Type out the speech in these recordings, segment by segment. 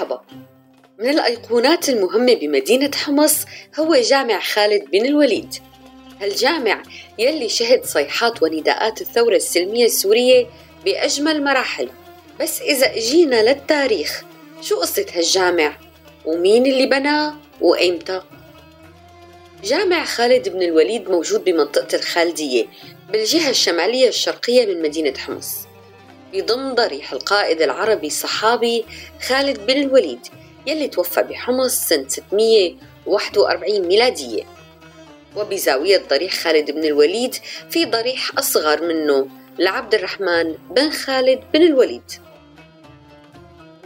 مرحبا من الأيقونات المهمة بمدينة حمص هو جامع خالد بن الوليد. هالجامع يلي شهد صيحات ونداءات الثورة السلمية السورية بأجمل مراحل. بس إذا إجينا للتاريخ شو قصة هالجامع؟ ومين اللي بناه؟ وإمتى؟ جامع خالد بن الوليد موجود بمنطقة الخالدية بالجهة الشمالية الشرقية من مدينة حمص. بضم ضريح القائد العربي الصحابي خالد بن الوليد يلي توفى بحمص سنة 641 ميلادية. وبزاوية ضريح خالد بن الوليد في ضريح أصغر منه لعبد الرحمن بن خالد بن الوليد.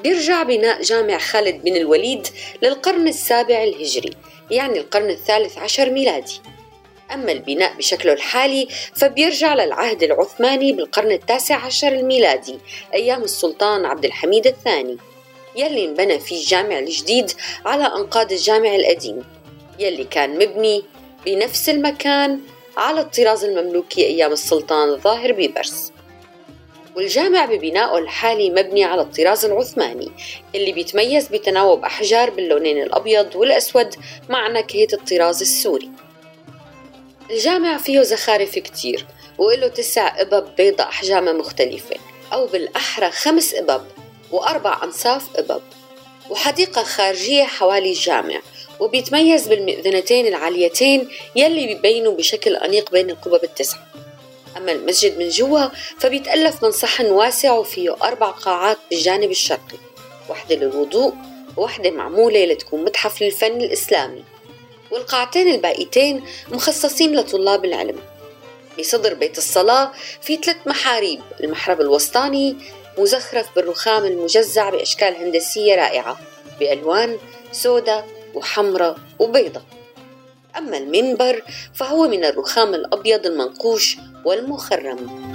بيرجع بناء جامع خالد بن الوليد للقرن السابع الهجري يعني القرن الثالث عشر ميلادي. أما البناء بشكله الحالي فبيرجع للعهد العثماني بالقرن التاسع عشر الميلادي أيام السلطان عبد الحميد الثاني. يلي انبنى فيه الجامع الجديد على أنقاض الجامع القديم. يلي كان مبني بنفس المكان على الطراز المملوكي أيام السلطان الظاهر بيبرس. والجامع ببنائه الحالي مبني على الطراز العثماني اللي بيتميز بتناوب أحجار باللونين الأبيض والأسود مع نكهة الطراز السوري. الجامع فيه زخارف كتير وله تسع إبب بيضة أحجامها مختلفة أو بالأحرى خمس إبب وأربع أنصاف إبب وحديقة خارجية حوالي الجامع وبيتميز بالمئذنتين العاليتين يلي بيبينوا بشكل أنيق بين القبب التسعة. أما المسجد من جوا فبيتألف من صحن واسع وفيه أربع قاعات بالجانب الشرقي واحدة للوضوء وواحدة معمولة لتكون متحف للفن الإسلامي. والقاعتين الباقيتين مخصصين لطلاب العلم. بصدر بيت الصلاة في ثلاث محاريب المحراب الوسطاني مزخرف بالرخام المجزع بأشكال هندسية رائعة بألوان سوداء وحمراء وبيضة. أما المنبر فهو من الرخام الأبيض المنقوش والمخرم.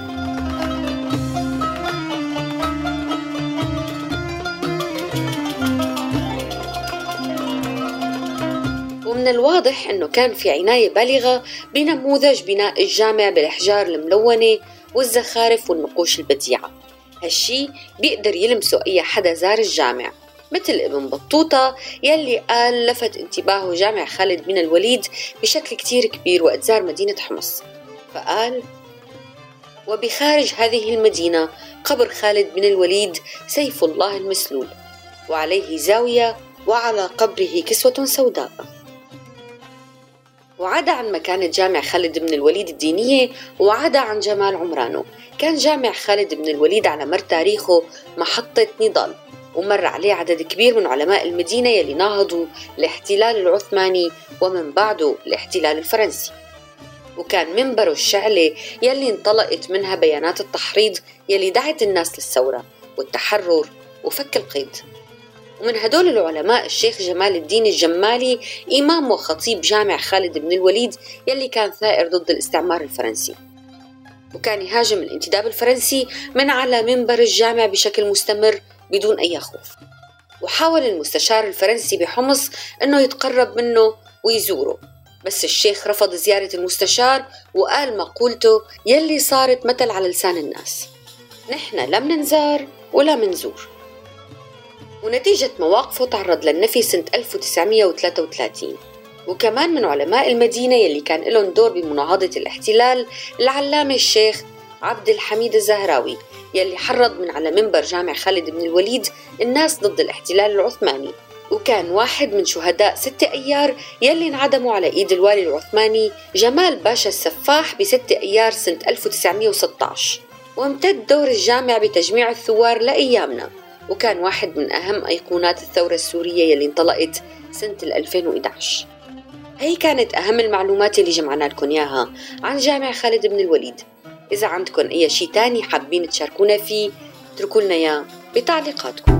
ومن الواضح أنه كان في عناية بالغة بنموذج بناء الجامع بالأحجار الملونة والزخارف والنقوش البديعة. هالشي بيقدر يلمسه أي حدا زار الجامع مثل ابن بطوطة يلي قال لفت انتباهه جامع خالد بن الوليد بشكل كتير كبير وقت زار مدينة حمص. فقال وبخارج هذه المدينة قبر خالد بن الوليد سيف الله المسلول وعليه زاوية وعلى قبره كسوة سوداء. وعدا عن مكانة جامع خالد بن الوليد الدينية وعدا عن جمال عمرانه كان جامع خالد بن الوليد على مر تاريخه محطة نضال ومر عليه عدد كبير من علماء المدينة يلي ناهضوا الاحتلال العثماني ومن بعده الاحتلال الفرنسي. وكان منبره الشعلة يلي انطلقت منها بيانات التحريض يلي دعت الناس للثورة والتحرر وفك القيد. ومن هدول العلماء الشيخ جمال الدين الجمالي إمام وخطيب جامع خالد بن الوليد يلي كان ثائر ضد الاستعمار الفرنسي. وكان يهاجم الانتداب الفرنسي من على منبر الجامع بشكل مستمر بدون أي خوف. وحاول المستشار الفرنسي بحمص أنه يتقرب منه ويزوره. بس الشيخ رفض زيارة المستشار وقال مقولته يلي صارت مثل على لسان الناس. نحن لا مننزار ولا منزور. ونتيجة مواقفه تعرض للنفي سنة 1933 وكمان من علماء المدينة يلي كان لهم دور بمناهضة الاحتلال العلامة الشيخ عبد الحميد الزهراوي يلي حرض من على منبر جامع خالد بن الوليد الناس ضد الاحتلال العثماني. وكان واحد من شهداء ستة أيار يلي انعدموا على إيد الوالي العثماني جمال باشا السفاح بستة أيار سنة 1916 وامتد دور الجامع بتجميع الثوار لأيامنا. وكان واحد من أهم أيقونات الثورة السورية يلي انطلقت سنة 2011 هي كانت أهم المعلومات اللي جمعنا لكم إياها عن جامع خالد بن الوليد. إذا عندكم أي شيء تاني حابين تشاركونا فيه اتركوا لنا إياه بتعليقاتكم.